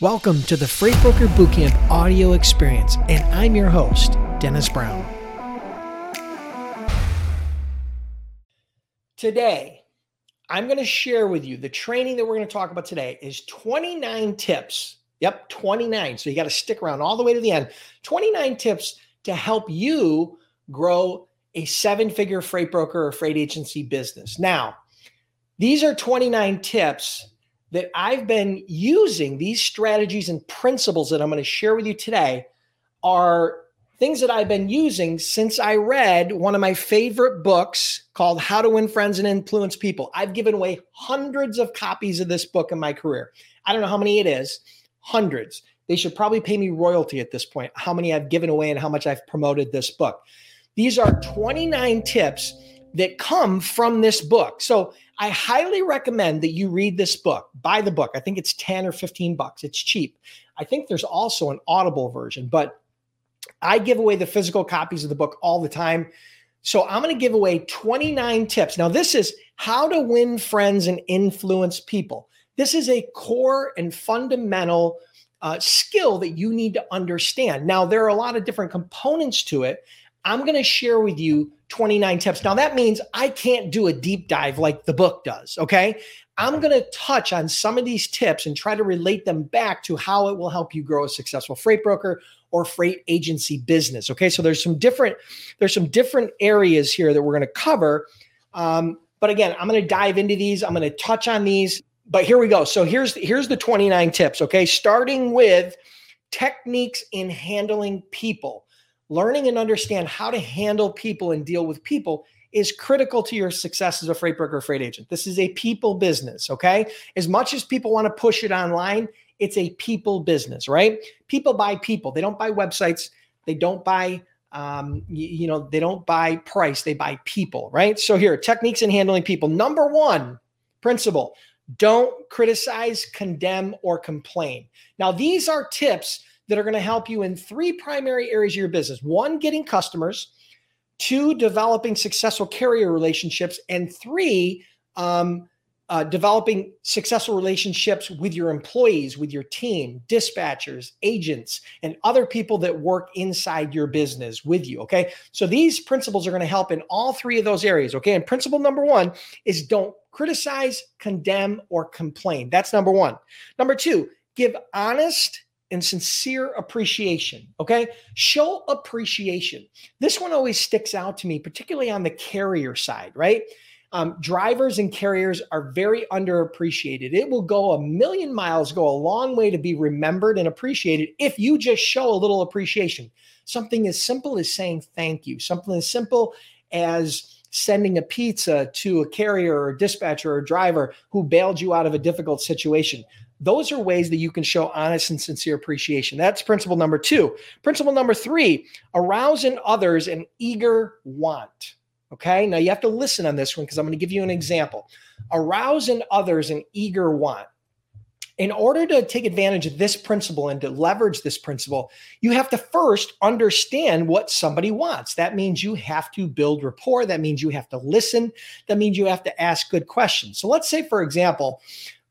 Welcome to the Freight Broker Bootcamp audio experience, and I'm your host, Dennis Brown. Today, I'm going to share with you the training that we're going to talk about today is 29 tips. Yep, 29. So you got to stick around all the way to the end. 29 tips to help you grow a seven figure freight broker or freight agency business. Now, these are 29 tips that I've been using these strategies and principles that I'm going to share with you today are things that I've been using since I read one of my favorite books called How to Win Friends and Influence People. I've given away hundreds of copies of this book in my career. I don't know how many it is, hundreds. They should probably pay me royalty at this point, how many I've given away and how much I've promoted this book. These are 29 tips that come from this book. So I highly recommend that you read this book. Buy the book. I think it's 10 or 15 bucks. It's cheap. I think there's also an audible version, but I give away the physical copies of the book all the time. So I'm going to give away 29 tips. Now, this is how to win friends and influence people. This is a core and fundamental uh, skill that you need to understand. Now, there are a lot of different components to it. I'm going to share with you 29 tips. Now, that means I can't do a deep dive like the book does. Okay. I'm going to touch on some of these tips and try to relate them back to how it will help you grow a successful freight broker or freight agency business. Okay. So there's some different, there's some different areas here that we're going to cover. Um, but again, I'm going to dive into these. I'm going to touch on these. But here we go. So here's here's the 29 tips. Okay. Starting with techniques in handling people learning and understand how to handle people and deal with people is critical to your success as a freight broker freight agent. This is a people business, okay? As much as people want to push it online, it's a people business, right? People buy people. They don't buy websites. They don't buy um, you, you know, they don't buy price, they buy people, right? So here, techniques in handling people. Number 1, principle, don't criticize, condemn or complain. Now, these are tips that are going to help you in three primary areas of your business one, getting customers, two, developing successful carrier relationships, and three, um, uh, developing successful relationships with your employees, with your team, dispatchers, agents, and other people that work inside your business with you. Okay. So these principles are going to help in all three of those areas. Okay. And principle number one is don't criticize, condemn, or complain. That's number one. Number two, give honest and sincere appreciation. Okay. Show appreciation. This one always sticks out to me, particularly on the carrier side, right? Um, drivers and carriers are very underappreciated. It will go a million miles, go a long way to be remembered and appreciated if you just show a little appreciation. Something as simple as saying thank you, something as simple as sending a pizza to a carrier or dispatcher or driver who bailed you out of a difficult situation. Those are ways that you can show honest and sincere appreciation. That's principle number two. Principle number three arouse in others an eager want. Okay. Now you have to listen on this one because I'm going to give you an example. Arouse in others an eager want. In order to take advantage of this principle and to leverage this principle, you have to first understand what somebody wants. That means you have to build rapport. That means you have to listen. That means you have to ask good questions. So let's say, for example,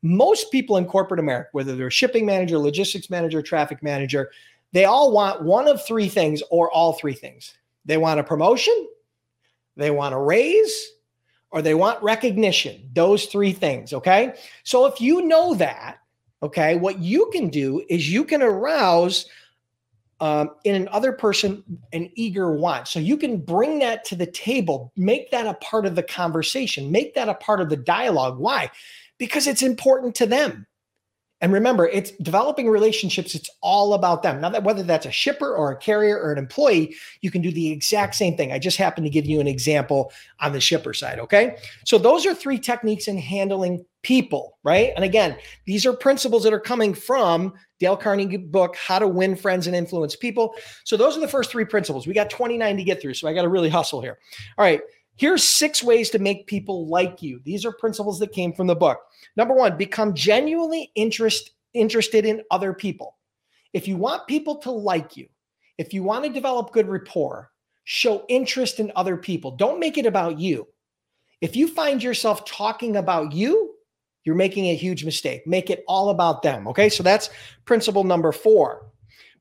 most people in corporate America, whether they're a shipping manager, logistics manager, traffic manager, they all want one of three things or all three things. They want a promotion, they want a raise, or they want recognition. Those three things. Okay. So if you know that, okay, what you can do is you can arouse um, in another person an eager want. So you can bring that to the table, make that a part of the conversation, make that a part of the dialogue. Why? Because it's important to them. And remember, it's developing relationships, it's all about them. Now that whether that's a shipper or a carrier or an employee, you can do the exact same thing. I just happen to give you an example on the shipper side, okay? So those are three techniques in handling people, right? And again, these are principles that are coming from Dale Carnegie book, How to Win Friends and Influence People. So those are the first three principles. We got 29 to get through, so I got to really hustle here. All right. Here's six ways to make people like you. These are principles that came from the book. Number one, become genuinely interest, interested in other people. If you want people to like you, if you want to develop good rapport, show interest in other people. Don't make it about you. If you find yourself talking about you, you're making a huge mistake. Make it all about them. Okay. So that's principle number four.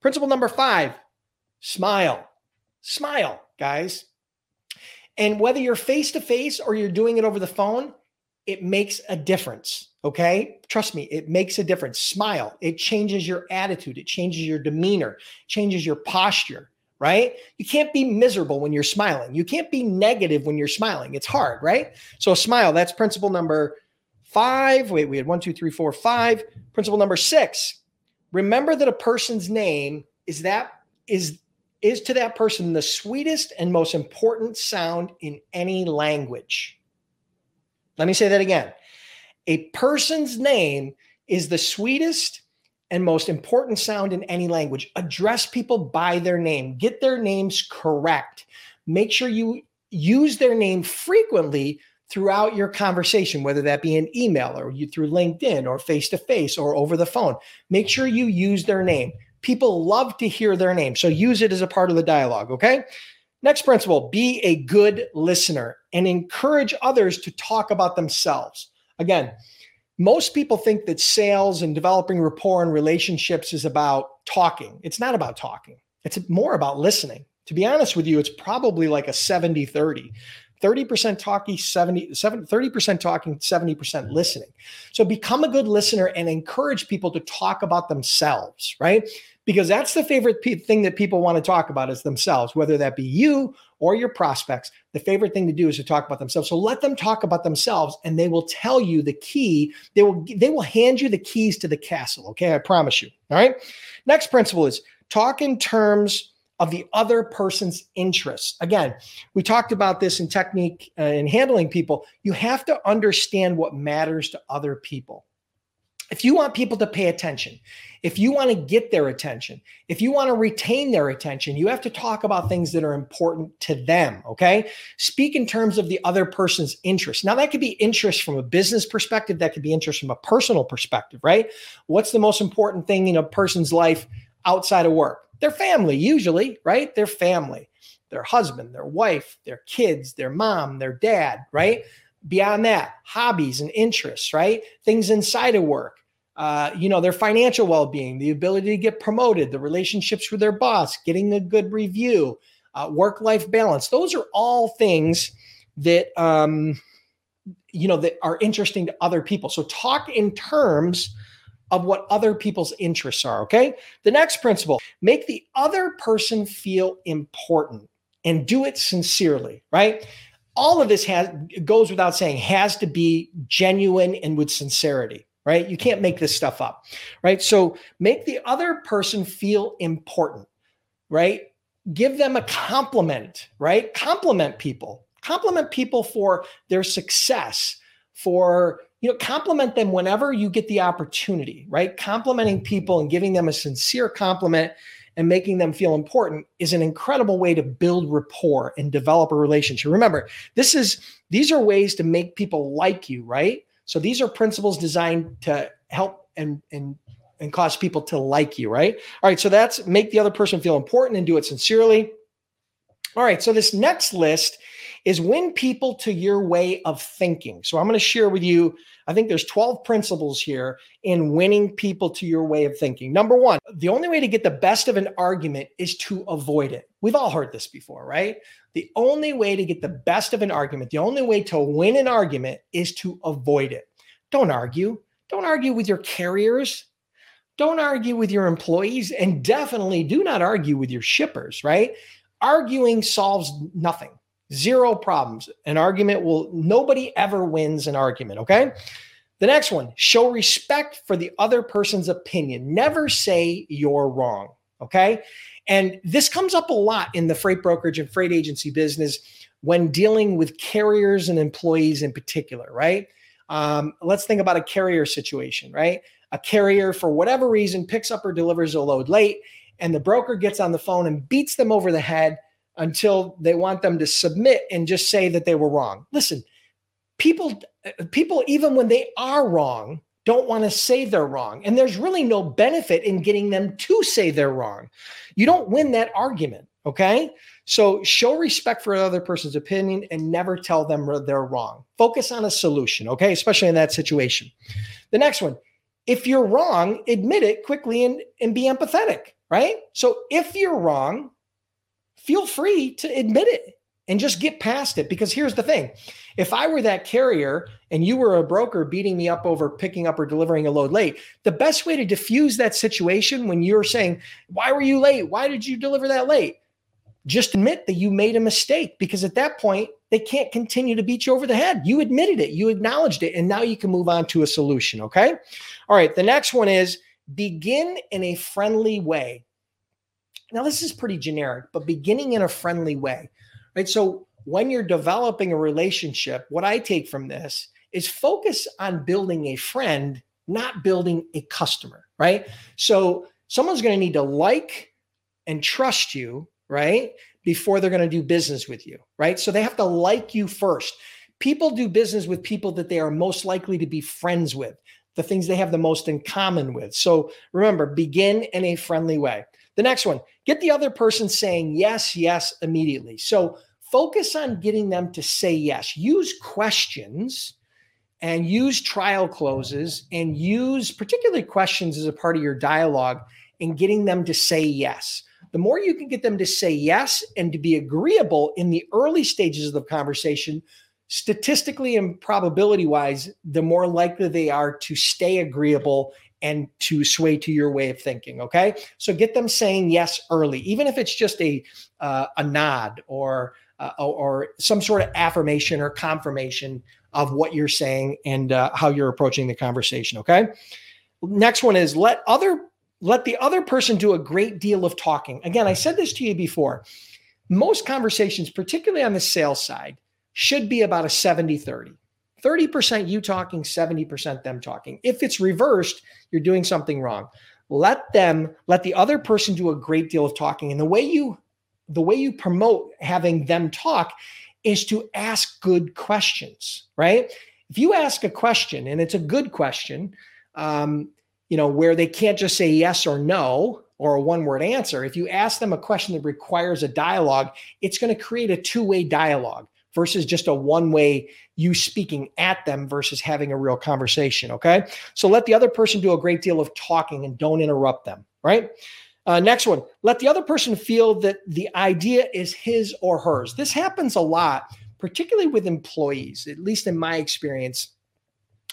Principle number five smile. Smile, guys. And whether you're face to face or you're doing it over the phone, it makes a difference. Okay. Trust me, it makes a difference. Smile. It changes your attitude, it changes your demeanor, changes your posture, right? You can't be miserable when you're smiling. You can't be negative when you're smiling. It's hard, right? So, smile. That's principle number five. Wait, we had one, two, three, four, five. Principle number six. Remember that a person's name is that is is to that person the sweetest and most important sound in any language. Let me say that again. A person's name is the sweetest and most important sound in any language. Address people by their name, get their names correct. Make sure you use their name frequently throughout your conversation, whether that be an email or you through LinkedIn or face to face or over the phone. Make sure you use their name. People love to hear their name. So use it as a part of the dialogue. Okay. Next principle be a good listener and encourage others to talk about themselves. Again, most people think that sales and developing rapport and relationships is about talking. It's not about talking, it's more about listening. To be honest with you, it's probably like a 70 30. 30% talking, 70, 30% talking, 70% mm-hmm. listening. So become a good listener and encourage people to talk about themselves, right? Because that's the favorite pe- thing that people want to talk about is themselves, whether that be you or your prospects. The favorite thing to do is to talk about themselves. So let them talk about themselves and they will tell you the key. They will they will hand you the keys to the castle, okay? I promise you. All right? Next principle is talk in terms of the other person's interests. Again, we talked about this in technique uh, in handling people. You have to understand what matters to other people. If you want people to pay attention, if you want to get their attention, if you want to retain their attention, you have to talk about things that are important to them. Okay. Speak in terms of the other person's interest. Now, that could be interest from a business perspective, that could be interest from a personal perspective, right? What's the most important thing in a person's life outside of work? Their family, usually, right? Their family, their husband, their wife, their kids, their mom, their dad, right? Beyond that, hobbies and interests, right? Things inside of work. Uh, you know, their financial well being, the ability to get promoted, the relationships with their boss, getting a good review, uh, work life balance. Those are all things that, um, you know, that are interesting to other people. So talk in terms of what other people's interests are. Okay. The next principle make the other person feel important and do it sincerely, right? All of this has goes without saying has to be genuine and with sincerity, right? You can't make this stuff up, right? So make the other person feel important, right? Give them a compliment, right? Compliment people. Compliment people for their success, for you know, compliment them whenever you get the opportunity, right? Complimenting people and giving them a sincere compliment and making them feel important is an incredible way to build rapport and develop a relationship. Remember, this is these are ways to make people like you, right? So these are principles designed to help and and and cause people to like you, right? All right, so that's make the other person feel important and do it sincerely. All right, so this next list is win people to your way of thinking. So I'm going to share with you, I think there's 12 principles here in winning people to your way of thinking. Number one, the only way to get the best of an argument is to avoid it. We've all heard this before, right? The only way to get the best of an argument, the only way to win an argument is to avoid it. Don't argue. Don't argue with your carriers. Don't argue with your employees and definitely do not argue with your shippers, right? Arguing solves nothing. Zero problems. An argument will, nobody ever wins an argument. Okay. The next one show respect for the other person's opinion. Never say you're wrong. Okay. And this comes up a lot in the freight brokerage and freight agency business when dealing with carriers and employees in particular, right? Um, let's think about a carrier situation, right? A carrier, for whatever reason, picks up or delivers a load late, and the broker gets on the phone and beats them over the head until they want them to submit and just say that they were wrong. Listen, people people even when they are wrong don't want to say they're wrong and there's really no benefit in getting them to say they're wrong. You don't win that argument, Okay. So show respect for another person's opinion and never tell them they're wrong. Focus on a solution. Okay. Especially in that situation. The next one if you're wrong, admit it quickly and, and be empathetic. Right. So if you're wrong, feel free to admit it and just get past it. Because here's the thing if I were that carrier and you were a broker beating me up over picking up or delivering a load late, the best way to diffuse that situation when you're saying, Why were you late? Why did you deliver that late? Just admit that you made a mistake because at that point, they can't continue to beat you over the head. You admitted it, you acknowledged it, and now you can move on to a solution. Okay. All right. The next one is begin in a friendly way. Now, this is pretty generic, but beginning in a friendly way right? So when you're developing a relationship, what I take from this is focus on building a friend, not building a customer, right? So someone's going to need to like and trust you, right? Before they're going to do business with you, right? So they have to like you first. People do business with people that they are most likely to be friends with, the things they have the most in common with. So remember, begin in a friendly way. The next one, get the other person saying yes, yes immediately. So focus on getting them to say yes. Use questions and use trial closes and use particularly questions as a part of your dialogue and getting them to say yes. The more you can get them to say yes and to be agreeable in the early stages of the conversation, statistically and probability wise, the more likely they are to stay agreeable and to sway to your way of thinking. Okay. So get them saying yes early, even if it's just a, uh, a nod or uh, or some sort of affirmation or confirmation of what you're saying and uh, how you're approaching the conversation okay next one is let other let the other person do a great deal of talking again i said this to you before most conversations particularly on the sales side should be about a 70 30 30% you talking 70% them talking. If it's reversed you're doing something wrong. Let them let the other person do a great deal of talking. And the way you the way you promote having them talk is to ask good questions, right? If you ask a question and it's a good question, um, you know, where they can't just say yes or no or a one word answer, if you ask them a question that requires a dialogue, it's going to create a two way dialogue versus just a one way you speaking at them versus having a real conversation. Okay. So let the other person do a great deal of talking and don't interrupt them, right? Uh, next one, let the other person feel that the idea is his or hers. This happens a lot, particularly with employees, at least in my experience.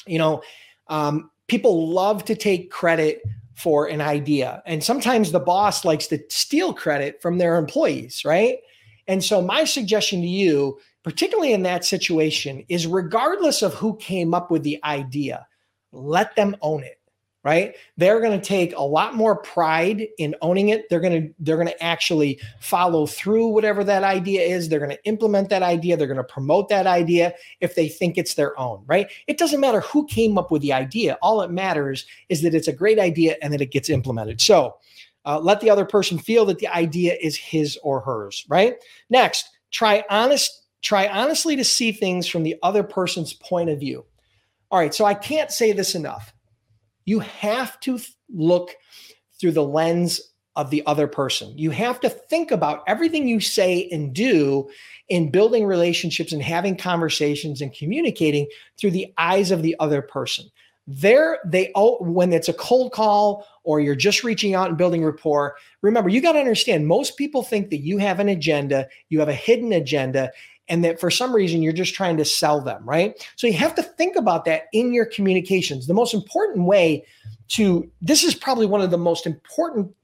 You know, um, people love to take credit for an idea. And sometimes the boss likes to steal credit from their employees, right? And so, my suggestion to you, particularly in that situation, is regardless of who came up with the idea, let them own it right? They're going to take a lot more pride in owning it. They're going to they're going to actually follow through whatever that idea is. They're going to implement that idea. They're going to promote that idea if they think it's their own right? It doesn't matter who came up with the idea. All it matters is that it's a great idea and that it gets implemented. So uh, let the other person feel that the idea is his or hers right? Next try honest try honestly to see things from the other person's point of view all right so i can't say this enough you have to look through the lens of the other person. You have to think about everything you say and do in building relationships and having conversations and communicating through the eyes of the other person. There, they all when it's a cold call or you're just reaching out and building rapport. Remember, you got to understand most people think that you have an agenda, you have a hidden agenda, and that for some reason you're just trying to sell them, right? So you have to think about that in your communications. The most important way to this is probably one of the most important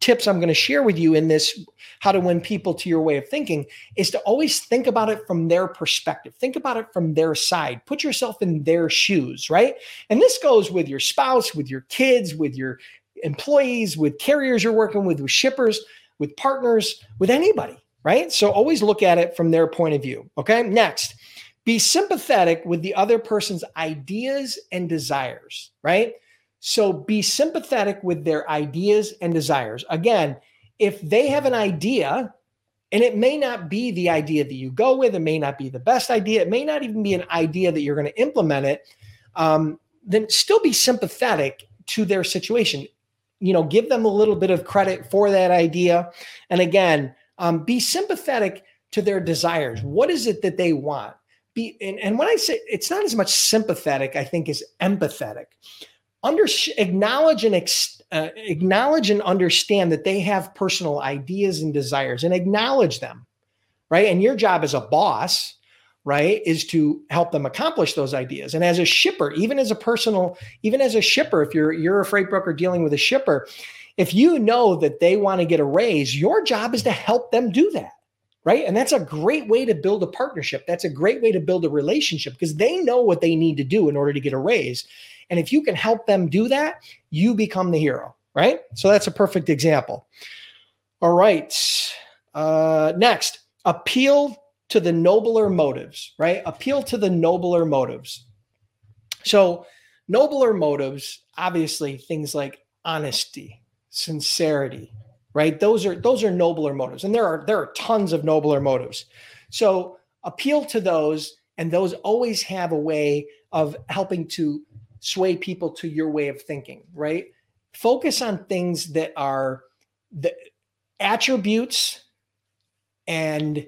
tips I'm going to share with you in this how to win people to your way of thinking is to always think about it from their perspective. Think about it from their side. Put yourself in their shoes, right? And this goes with your spouse, with your kids, with your employees, with carriers you're working with, with shippers, with partners, with anybody right? So always look at it from their point of view. Okay. Next, be sympathetic with the other person's ideas and desires, right? So be sympathetic with their ideas and desires. Again, if they have an idea, and it may not be the idea that you go with, it may not be the best idea, it may not even be an idea that you're going to implement it, um, then still be sympathetic to their situation. You know, give them a little bit of credit for that idea. And again, Um, be sympathetic to their desires. What is it that they want? Be and, and when I say it's not as much sympathetic, I think is empathetic. Under acknowledge and ex, uh, acknowledge and understand that they have personal ideas and desires, and acknowledge them, right? And your job as a boss, right, is to help them accomplish those ideas. And as a shipper, even as a personal, even as a shipper, if you're you're a freight broker dealing with a shipper, if you know that they want to get a raise, your job is to help them do that right? And that's a great way to build a partnership. That's a great way to build a relationship because they know what they need to do in order to get a raise. And if you can help them do that, you become the hero, right? So that's a perfect example. All right. Uh, next, appeal to the nobler motives, right? Appeal to the nobler motives. So, nobler motives, obviously, things like honesty, sincerity, right? Those are those are nobler motives, and there are there are tons of nobler motives. So appeal to those, and those always have a way of helping to sway people to your way of thinking, right? Focus on things that are the attributes and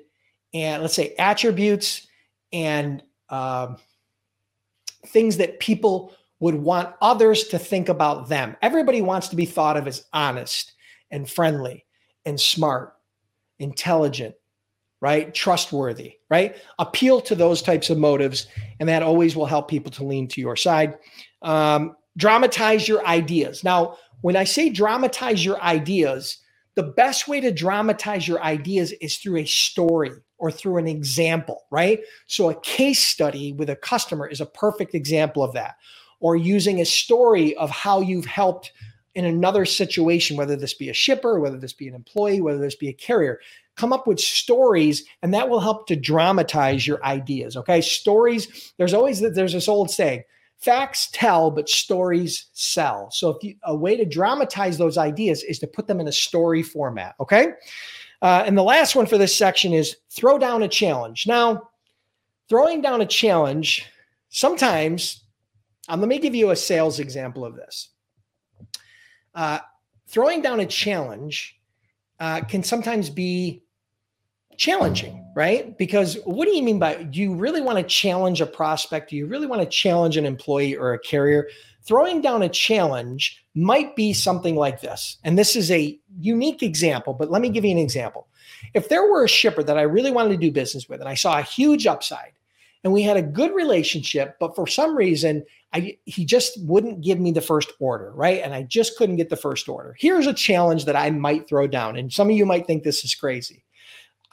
and let's say attributes and uh, things that people would want others to think about them. Everybody wants to be thought of as honest and friendly and smart, intelligent, right? Trustworthy, right? Appeal to those types of motives, and that always will help people to lean to your side. Um, dramatize your ideas. Now, when I say dramatize your ideas, the best way to dramatize your ideas is through a story or through an example, right? So, a case study with a customer is a perfect example of that. Or using a story of how you've helped in another situation, whether this be a shipper, whether this be an employee, whether this be a carrier, come up with stories and that will help to dramatize your ideas. Okay. Stories, there's always there's this old saying, facts tell, but stories sell. So if you, a way to dramatize those ideas is to put them in a story format. Okay. Uh, and the last one for this section is throw down a challenge. Now, throwing down a challenge, sometimes, um, let me give you a sales example of this uh, throwing down a challenge uh, can sometimes be challenging, right? Because what do you mean by you really want to challenge a prospect? Do you really want to challenge an employee or a carrier? Throwing down a challenge might be something like this. And this is a unique example, but let me give you an example. If there were a shipper that I really wanted to do business with and I saw a huge upside and we had a good relationship, but for some reason I he just wouldn't give me the first order, right? And I just couldn't get the first order. Here's a challenge that I might throw down, and some of you might think this is crazy.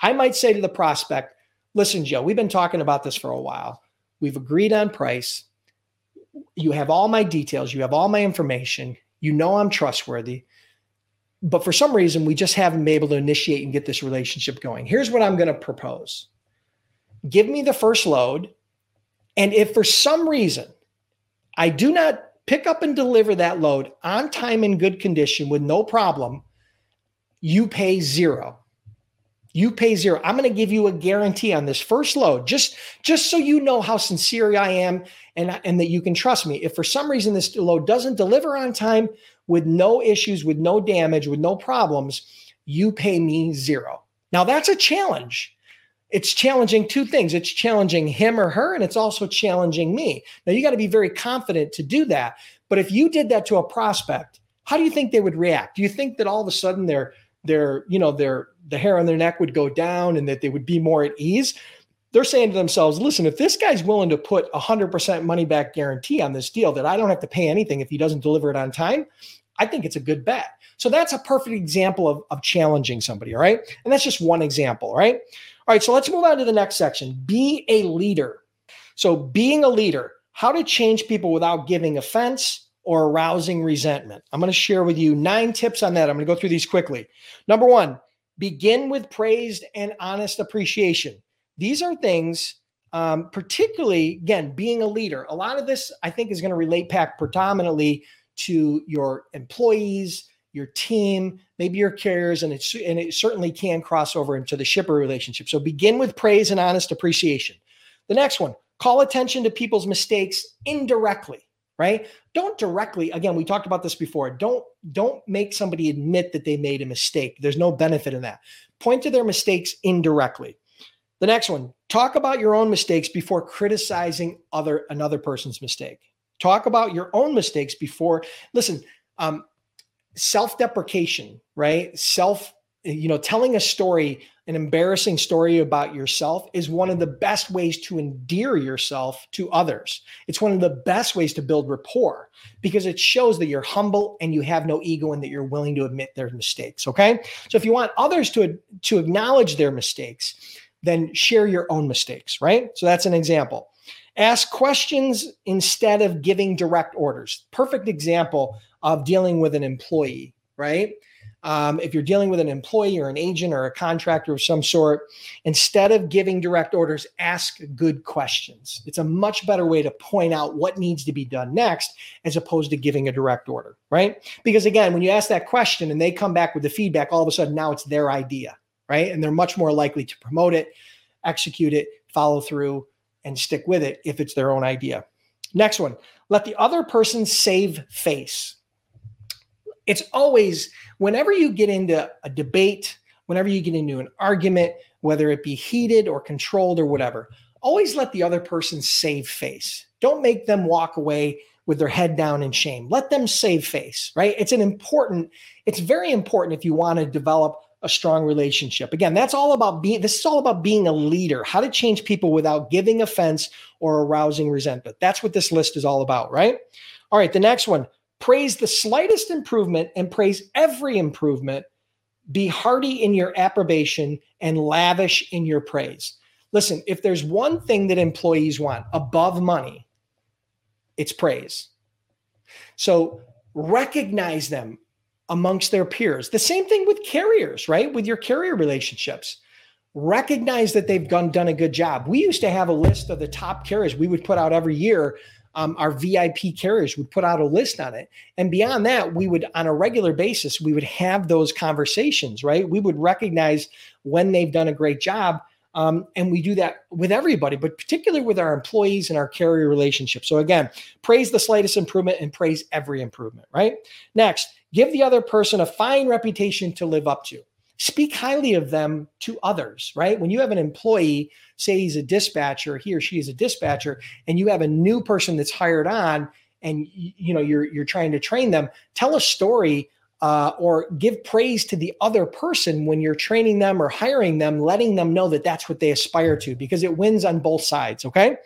I might say to the prospect, "Listen, Joe, we've been talking about this for a while. We've agreed on price. You have all my details, you have all my information. You know I'm trustworthy." But for some reason, we just haven't been able to initiate and get this relationship going. Here's what I'm going to propose give me the first load. And if for some reason I do not pick up and deliver that load on time in good condition with no problem, you pay zero. You pay zero. I'm going to give you a guarantee on this first load, just just so you know how sincere I am and, and that you can trust me. If for some reason this load doesn't deliver on time with no issues, with no damage, with no problems, you pay me zero. Now that's a challenge it's challenging two things. It's challenging him or her and it's also challenging me. Now you got to be very confident to do that but if you did that to a prospect how do you think they would react? Do you think that all of a sudden their their you know their the hair on their neck would go down and that they would be more at ease? They're saying to themselves listen if this guy's willing to put a 100% money back guarantee on this deal that i don't have to pay anything if he doesn't deliver it on time i think it's a good bet. So that's a perfect example of, of challenging somebody all right? And that's just one example right all right, so let's move on to the next section. Be a leader. So, being a leader, how to change people without giving offense or arousing resentment. I'm going to share with you nine tips on that. I'm going to go through these quickly. Number one, begin with praised and honest appreciation. These are things, um, particularly, again, being a leader. A lot of this, I think, is going to relate back predominantly to your employees, your team, maybe your carriers, and it's and it certainly can cross over into the shipper relationship. So begin with praise and honest appreciation. The next one, call attention to people's mistakes indirectly. right? Don't directly, again, we talked about this before. Don't don't make somebody admit that they made a mistake. There's no benefit in that. Point to their mistakes indirectly. The next one, talk about your own mistakes before criticizing other another person's mistake. Talk about your own mistakes before listen, um, self-deprecation, right? Self you know, telling a story, an embarrassing story about yourself is one of the best ways to endear yourself to others. It's one of the best ways to build rapport because it shows that you're humble and you have no ego and that you're willing to admit their mistakes. Okay. So if you want others to, to acknowledge their mistakes, then share your own mistakes, right? So that's an example. Ask questions instead of giving direct orders. Perfect example of dealing with an employee, right? Um, if you're dealing with an employee or an agent or a contractor of some sort, instead of giving direct orders, ask good questions. It's a much better way to point out what needs to be done next as opposed to giving a direct order, right? Because again, when you ask that question and they come back with the feedback, all of a sudden now it's their idea, right? And they're much more likely to promote it, execute it, follow through, and stick with it if it's their own idea. Next one, let the other person save face. It's always whenever you get into a debate, whenever you get into an argument, whether it be heated or controlled or whatever, always let the other person save face. Don't make them walk away with their head down in shame. Let them save face, right? It's an important, it's very important if you want to develop a strong relationship. Again, that's all about being, this is all about being a leader, how to change people without giving offense or arousing resentment. That's what this list is all about, right? All right, the next one Praise the slightest improvement and praise every improvement. Be hearty in your approbation and lavish in your praise. Listen, if there's one thing that employees want above money, it's praise. So recognize them amongst their peers. The same thing with carriers, right? With your carrier relationships. Recognize that they've done, done a good job. We used to have a list of the top carriers we would put out every year um, our VIP carriers would put out a list on it. And beyond that, we would, on a regular basis, we would have those conversations, right? We would recognize when they've done a great job. Um, and we do that with everybody, but particularly with our employees and our carrier relationships. So again, praise the slightest improvement and praise every improvement, right? Next, give the other person a fine reputation to live up to speak highly of them to others, right? When you have an employee, say he's a dispatcher, he or she is a dispatcher, and you have a new person that's hired on and you know you're you're trying to train them, tell a story uh, or give praise to the other person when you're training them or hiring them, letting them know that that's what they aspire to because it wins on both sides. Okay.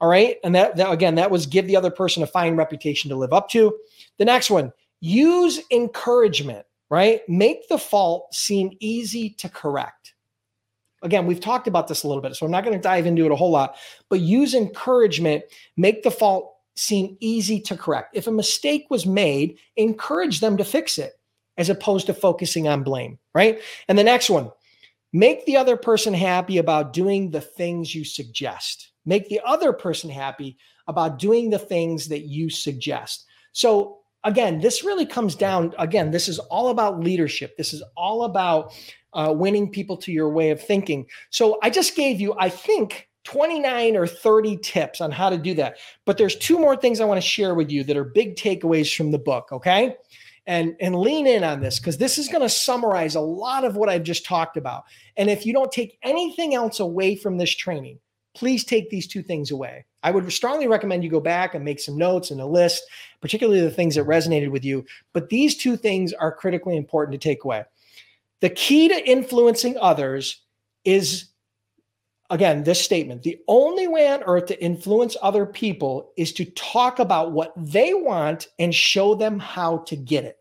All right. And that, that again, that was give the other person a fine reputation to live up to. The next one, use encouragement right? Make the fault seem easy to correct. Again, we've talked about this a little bit, so I'm not going to dive into it a whole lot, but use encouragement, make the fault seem easy to correct. If a mistake was made, encourage them to fix it as opposed to focusing on blame, right? And the next one, make the other person happy about doing the things you suggest. Make the other person happy about doing the things that you suggest. So again, this really comes down, again, this is all about leadership. This is all about uh, winning people to your way of thinking. So I just gave you, I think, 29 or 30 tips on how to do that. But there's two more things I want to share with you that are big takeaways from the book, okay? And and lean in on this because this is going to summarize a lot of what I've just talked about. And if you don't take anything else away from this training, please take these two things away. I would strongly recommend you go back and make some notes and a list, particularly the things that resonated with you. But these two things are critically important to take away. The key to influencing others is, again, this statement the only way on earth to influence other people is to talk about what they want and show them how to get it.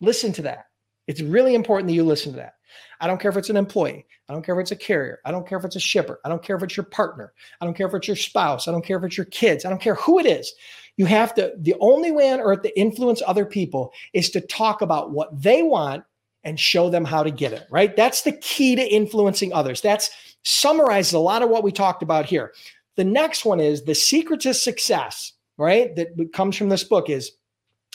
Listen to that. It's really important that you listen to that. I don't care if it's an employee. I don't care if it's a carrier. I don't care if it's a shipper. I don't care if it's your partner. I don't care if it's your spouse. I don't care if it's your kids. I don't care who it is. You have to, the only way on earth to influence other people is to talk about what they want and show them how to get it, right? That's the key to influencing others. That's summarizes a lot of what we talked about here. The next one is the secret to success, right? That comes from this book is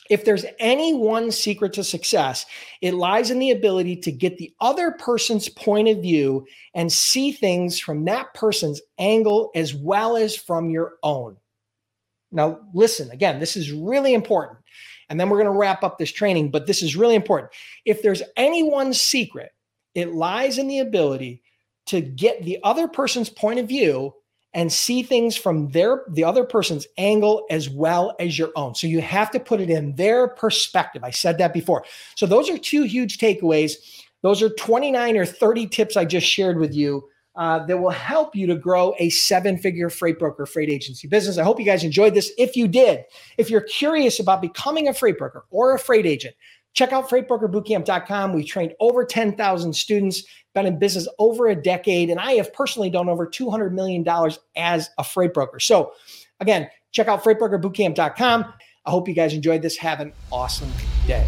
if there's any one secret to success, it lies in the ability to get the other person's point of view and see things from that person's angle as well as from your own. Now, listen, again, this is really important. And then we're going to wrap up this training, but this is really important. If there's any one secret, it lies in the ability to get the other person's point of view and see things from their the other person's angle as well as your own. So you have to put it in their perspective. I said that before. So those are two huge takeaways. Those are 29 or 30 tips I just shared with you uh, that will help you to grow a seven figure freight broker, freight agency business. I hope you guys enjoyed this. If you did, if you're curious about becoming a freight broker or a freight agent, check out freightbrokerbootcamp.com. We've trained over 10,000 students, been in business over a decade, and I have personally done over $200 million as a freight broker. So, again, check out freightbrokerbootcamp.com. I hope you guys enjoyed this. Have an awesome day.